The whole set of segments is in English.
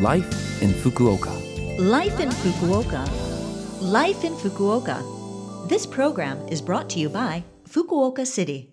Life in Fukuoka. Life in Fukuoka. Life in Fukuoka. This program is brought to you by Fukuoka City.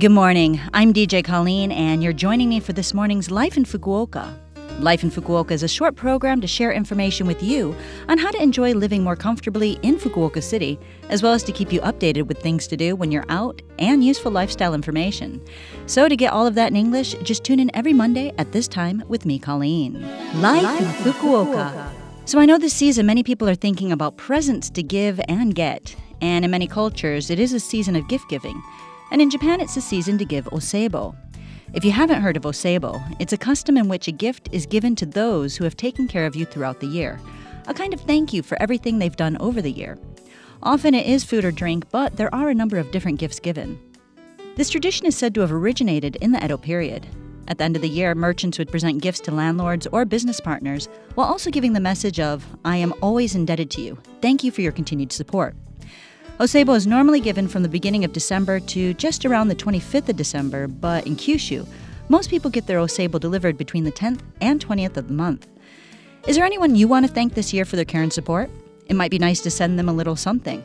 Good morning. I'm DJ Colleen, and you're joining me for this morning's Life in Fukuoka. Life in Fukuoka is a short program to share information with you on how to enjoy living more comfortably in Fukuoka City, as well as to keep you updated with things to do when you're out and useful lifestyle information. So, to get all of that in English, just tune in every Monday at this time with me, Colleen. Life, Life in Fukuoka. Fukuoka. So, I know this season many people are thinking about presents to give and get, and in many cultures, it is a season of gift giving. And in Japan, it's a season to give osebo, if you haven't heard of Osebo, it's a custom in which a gift is given to those who have taken care of you throughout the year, a kind of thank you for everything they've done over the year. Often it is food or drink, but there are a number of different gifts given. This tradition is said to have originated in the Edo period. At the end of the year, merchants would present gifts to landlords or business partners while also giving the message of, I am always indebted to you. Thank you for your continued support. Osebo is normally given from the beginning of December to just around the 25th of December, but in Kyushu, most people get their Osebo delivered between the 10th and 20th of the month. Is there anyone you want to thank this year for their care and support? It might be nice to send them a little something.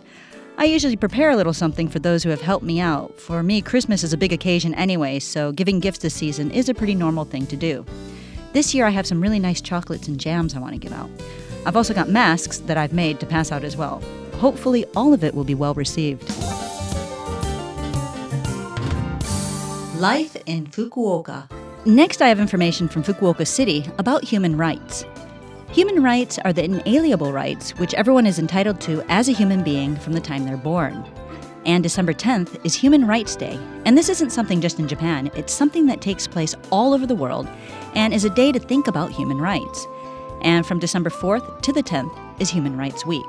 I usually prepare a little something for those who have helped me out. For me, Christmas is a big occasion anyway, so giving gifts this season is a pretty normal thing to do. This year, I have some really nice chocolates and jams I want to give out. I've also got masks that I've made to pass out as well. Hopefully, all of it will be well received. Life in Fukuoka. Next, I have information from Fukuoka City about human rights. Human rights are the inalienable rights which everyone is entitled to as a human being from the time they're born. And December 10th is Human Rights Day. And this isn't something just in Japan, it's something that takes place all over the world and is a day to think about human rights. And from December 4th to the 10th is Human Rights Week.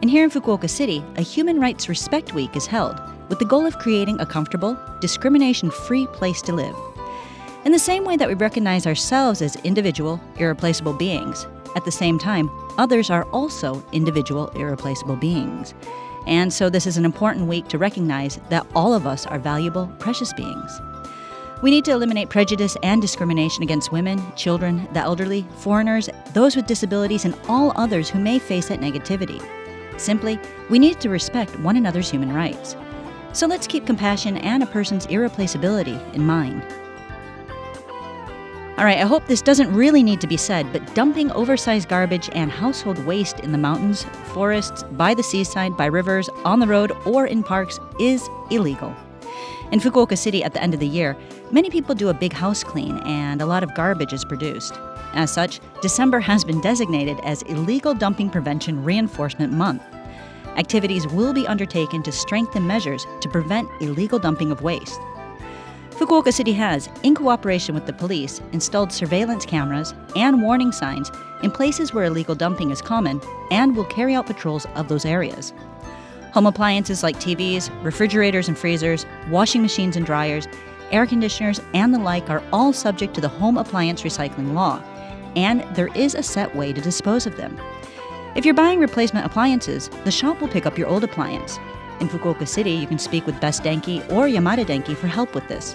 And here in Fukuoka City, a Human Rights Respect Week is held with the goal of creating a comfortable, discrimination free place to live. In the same way that we recognize ourselves as individual, irreplaceable beings, at the same time, others are also individual, irreplaceable beings. And so, this is an important week to recognize that all of us are valuable, precious beings. We need to eliminate prejudice and discrimination against women, children, the elderly, foreigners, those with disabilities, and all others who may face that negativity. Simply, we need to respect one another's human rights. So let's keep compassion and a person's irreplaceability in mind. All right, I hope this doesn't really need to be said, but dumping oversized garbage and household waste in the mountains, forests, by the seaside, by rivers, on the road, or in parks is illegal. In Fukuoka City at the end of the year, many people do a big house clean and a lot of garbage is produced. As such, December has been designated as Illegal Dumping Prevention Reinforcement Month. Activities will be undertaken to strengthen measures to prevent illegal dumping of waste. Fukuoka City has, in cooperation with the police, installed surveillance cameras and warning signs in places where illegal dumping is common and will carry out patrols of those areas. Home appliances like TVs, refrigerators and freezers, washing machines and dryers, air conditioners, and the like are all subject to the Home Appliance Recycling Law, and there is a set way to dispose of them. If you're buying replacement appliances, the shop will pick up your old appliance. In Fukuoka City, you can speak with Best Denki or Yamada Denki for help with this.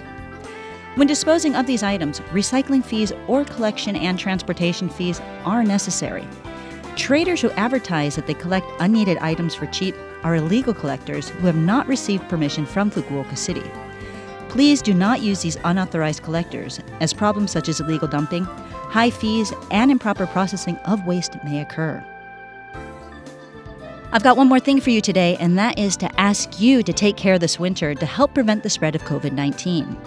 When disposing of these items, recycling fees or collection and transportation fees are necessary. Traders who advertise that they collect unneeded items for cheap are illegal collectors who have not received permission from Fukuoka City. Please do not use these unauthorized collectors, as problems such as illegal dumping, high fees, and improper processing of waste may occur. I've got one more thing for you today, and that is to ask you to take care this winter to help prevent the spread of COVID 19.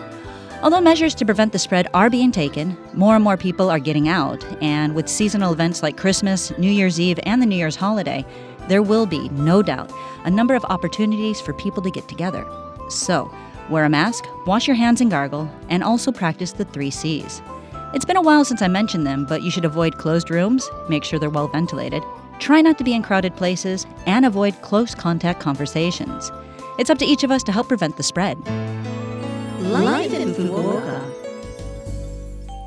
Although measures to prevent the spread are being taken, more and more people are getting out, and with seasonal events like Christmas, New Year's Eve, and the New Year's holiday, there will be, no doubt, a number of opportunities for people to get together. So, wear a mask, wash your hands and gargle, and also practice the three C's. It's been a while since I mentioned them, but you should avoid closed rooms, make sure they're well ventilated, Try not to be in crowded places and avoid close contact conversations. It's up to each of us to help prevent the spread. Life in Fukuoka.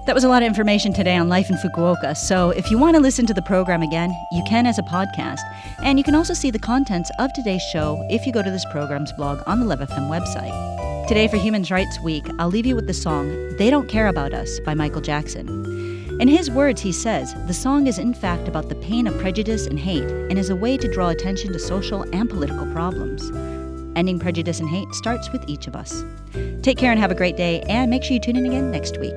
That was a lot of information today on life in Fukuoka. So, if you want to listen to the program again, you can as a podcast. And you can also see the contents of today's show if you go to this program's blog on the Love FM website. Today, for Human Rights Week, I'll leave you with the song They Don't Care About Us by Michael Jackson. In his words, he says, the song is in fact about the pain of prejudice and hate and is a way to draw attention to social and political problems. Ending prejudice and hate starts with each of us. Take care and have a great day, and make sure you tune in again next week.